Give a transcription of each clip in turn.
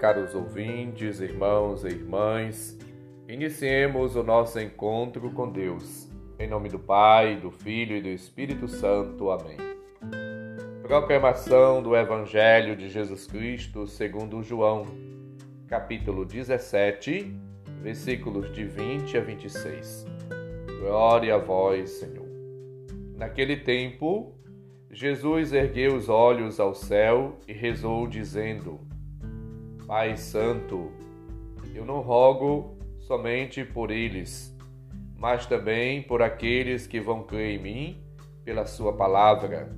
caros ouvintes, irmãos e irmãs. Iniciemos o nosso encontro com Deus. Em nome do Pai, do Filho e do Espírito Santo. Amém. Proclamação do Evangelho de Jesus Cristo segundo João, capítulo 17, versículos de 20 a 26. Glória a vós, Senhor. Naquele tempo, Jesus ergueu os olhos ao céu e rezou, dizendo: Pai Santo, eu não rogo somente por eles, mas também por aqueles que vão crer em mim pela Sua palavra,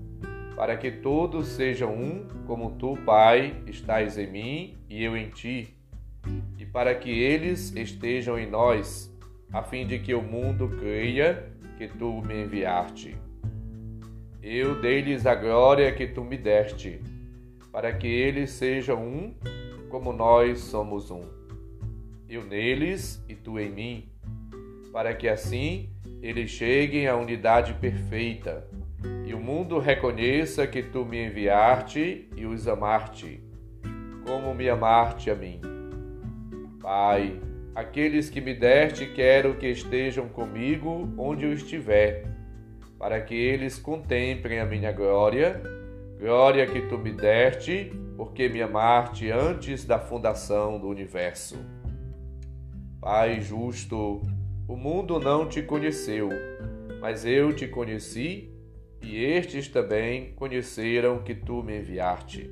para que todos sejam um, como tu, Pai, estás em mim e eu em ti, e para que eles estejam em nós, a fim de que o mundo creia que tu me enviaste. Eu dei-lhes a glória que tu me deste, para que eles sejam um, como nós somos um. Eu neles e tu em mim, para que assim eles cheguem à unidade perfeita, e o mundo reconheça que tu me enviaste e os amaste, como me amaste a mim. Pai, aqueles que me deste quero que estejam comigo onde eu estiver para que eles contemplem a minha glória, glória que tu me deste, porque me amaste antes da fundação do universo. Pai justo, o mundo não te conheceu, mas eu te conheci, e estes também conheceram que tu me enviaste.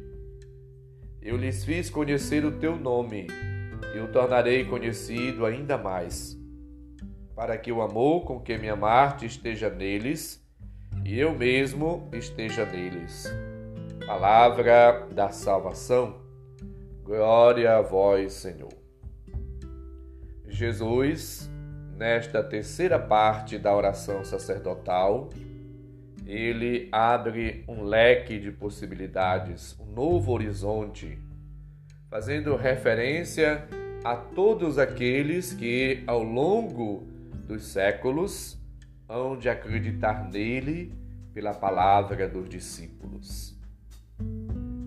Eu lhes fiz conhecer o teu nome, e o tornarei conhecido ainda mais para que o amor com que me amaste esteja neles e eu mesmo esteja neles. Palavra da salvação. Glória a vós, Senhor. Jesus, nesta terceira parte da oração sacerdotal, ele abre um leque de possibilidades, um novo horizonte, fazendo referência a todos aqueles que, ao longo dos séculos hão de acreditar nele pela palavra dos discípulos.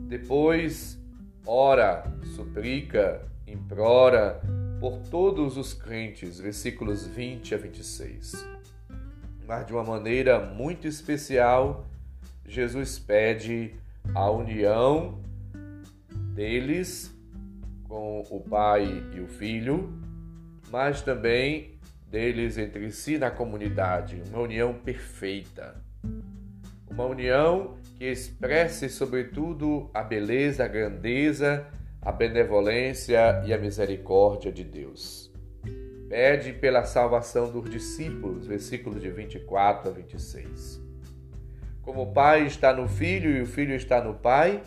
Depois, ora, suplica, implora por todos os crentes, versículos 20 a 26. Mas de uma maneira muito especial, Jesus pede a união deles com o Pai e o Filho, mas também deles entre si na comunidade, uma união perfeita. Uma união que expresse, sobretudo, a beleza, a grandeza, a benevolência e a misericórdia de Deus. Pede pela salvação dos discípulos, versículos de 24 a 26. Como o Pai está no Filho e o Filho está no Pai,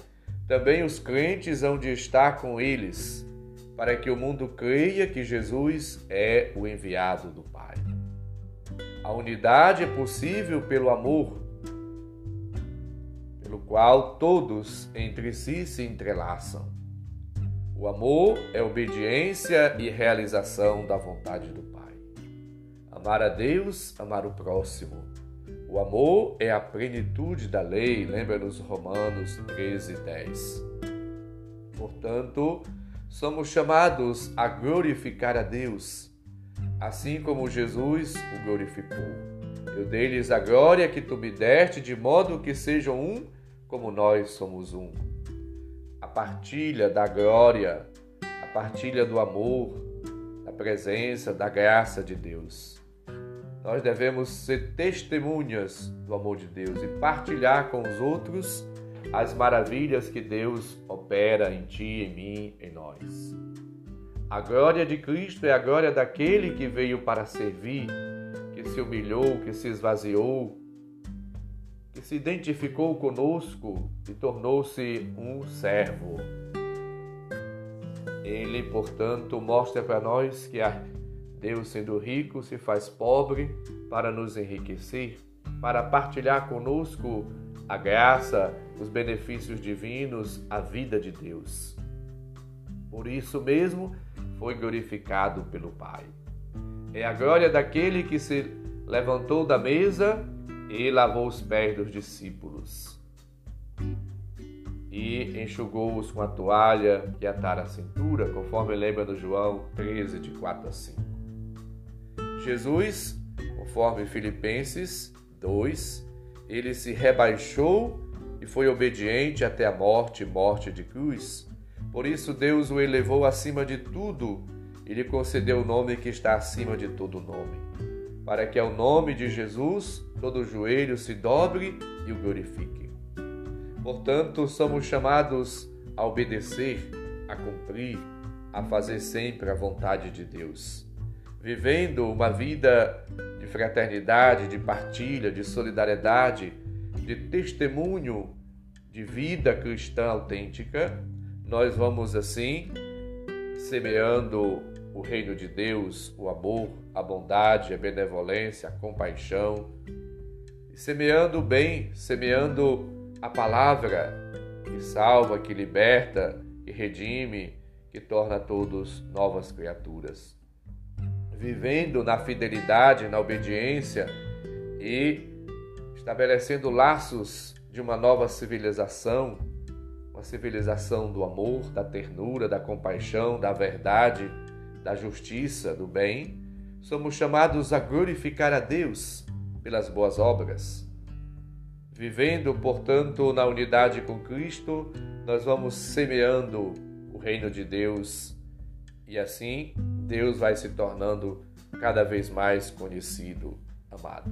também os crentes hão de estar com eles para que o mundo creia que Jesus é o enviado do Pai. A unidade é possível pelo amor, pelo qual todos entre si se entrelaçam. O amor é obediência e realização da vontade do Pai. Amar a Deus, amar o próximo. O amor é a plenitude da lei, lembra-nos Romanos 13, 10. Portanto, somos chamados a glorificar a Deus, assim como Jesus o glorificou. Eu dei-lhes a glória que tu me deste, de modo que sejam um como nós somos um. A partilha da glória, a partilha do amor, da presença, da graça de Deus. Nós devemos ser testemunhas do amor de Deus e partilhar com os outros as maravilhas que Deus opera em ti, em mim, em nós. A glória de Cristo é a glória daquele que veio para servir, que se humilhou, que se esvaziou, se identificou conosco e tornou-se um servo. Ele, portanto, mostra para nós que Deus, sendo rico, se faz pobre para nos enriquecer, para partilhar conosco a graça, os benefícios divinos, a vida de Deus. Por isso mesmo foi glorificado pelo Pai. É a glória daquele que se levantou da mesa e lavou os pés dos discípulos. e enxugou-os com a toalha que atara a cintura, conforme lembra no João 13, de 4 a 5. Jesus, conforme Filipenses 2, ele se rebaixou e foi obediente até a morte morte de cruz. Por isso Deus o elevou acima de tudo e lhe concedeu o nome que está acima de todo nome, para que ao nome de Jesus todo joelho se dobre e o glorifique. Portanto, somos chamados a obedecer, a cumprir, a fazer sempre a vontade de Deus, vivendo uma vida de fraternidade, de partilha, de solidariedade, de testemunho de vida cristã autêntica, nós vamos assim semeando o reino de Deus, o amor, a bondade, a benevolência, a compaixão, semeando o bem, semeando a palavra que salva, que liberta, que redime, que torna todos novas criaturas. Vivendo na fidelidade, na obediência e estabelecendo laços de uma nova civilização, uma civilização do amor, da ternura, da compaixão, da verdade, da justiça, do bem, somos chamados a glorificar a Deus pelas boas obras. Vivendo, portanto, na unidade com Cristo, nós vamos semeando o reino de Deus e assim Deus vai se tornando cada vez mais conhecido, amado.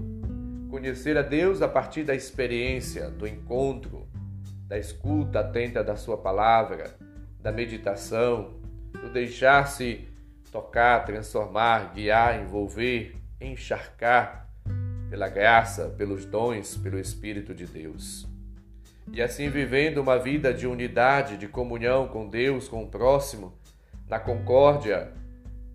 Conhecer a Deus a partir da experiência, do encontro, da escuta atenta da Sua palavra, da meditação, do deixar-se tocar, transformar, guiar, envolver, encharcar pela graça, pelos dons, pelo Espírito de Deus. E assim vivendo uma vida de unidade, de comunhão com Deus, com o próximo, na concórdia,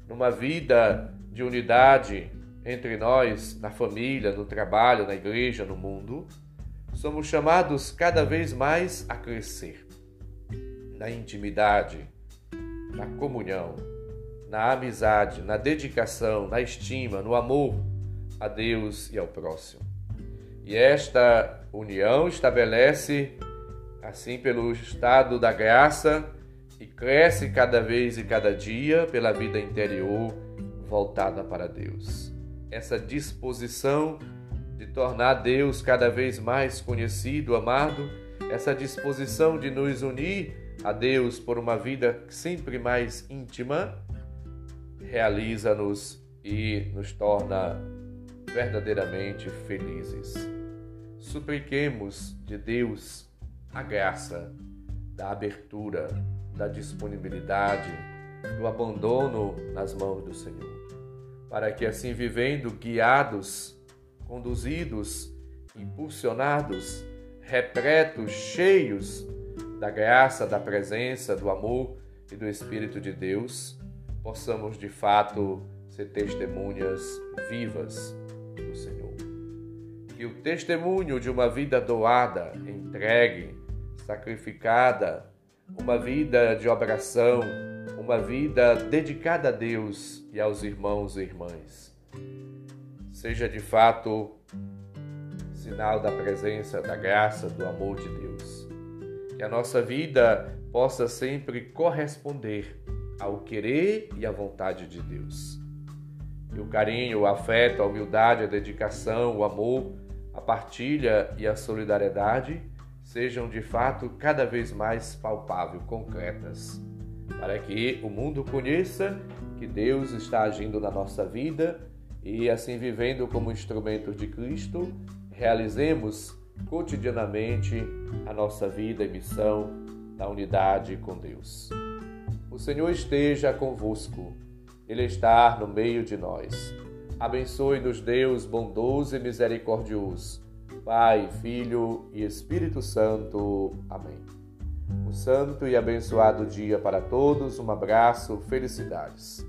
numa vida de unidade entre nós, na família, no trabalho, na igreja, no mundo, somos chamados cada vez mais a crescer na intimidade, na comunhão, na amizade, na dedicação, na estima, no amor a Deus e ao próximo. E esta união estabelece, assim, pelo estado da graça e cresce cada vez e cada dia pela vida interior voltada para Deus essa disposição de tornar Deus cada vez mais conhecido, amado, essa disposição de nos unir a Deus por uma vida sempre mais íntima, realiza-nos e nos torna verdadeiramente felizes. Supliquemos de Deus a graça da abertura, da disponibilidade, do abandono nas mãos do Senhor para que assim vivendo guiados, conduzidos, impulsionados, repletos, cheios da graça, da presença, do amor e do Espírito de Deus, possamos de fato ser testemunhas vivas do Senhor. Que o testemunho de uma vida doada, entregue, sacrificada, uma vida de oração, uma vida dedicada a Deus e aos irmãos e irmãs. Seja de fato sinal da presença, da graça, do amor de Deus. Que a nossa vida possa sempre corresponder ao querer e à vontade de Deus. Que o carinho, o afeto, a humildade, a dedicação, o amor, a partilha e a solidariedade sejam de fato cada vez mais palpáveis, concretas para que o mundo conheça que Deus está agindo na nossa vida e, assim vivendo como instrumentos de Cristo, realizemos cotidianamente a nossa vida e missão na unidade com Deus. O Senhor esteja convosco, Ele está no meio de nós. Abençoe-nos, Deus bondoso e misericordioso, Pai, Filho e Espírito Santo. Amém. Um santo e abençoado dia para todos. Um abraço, felicidades.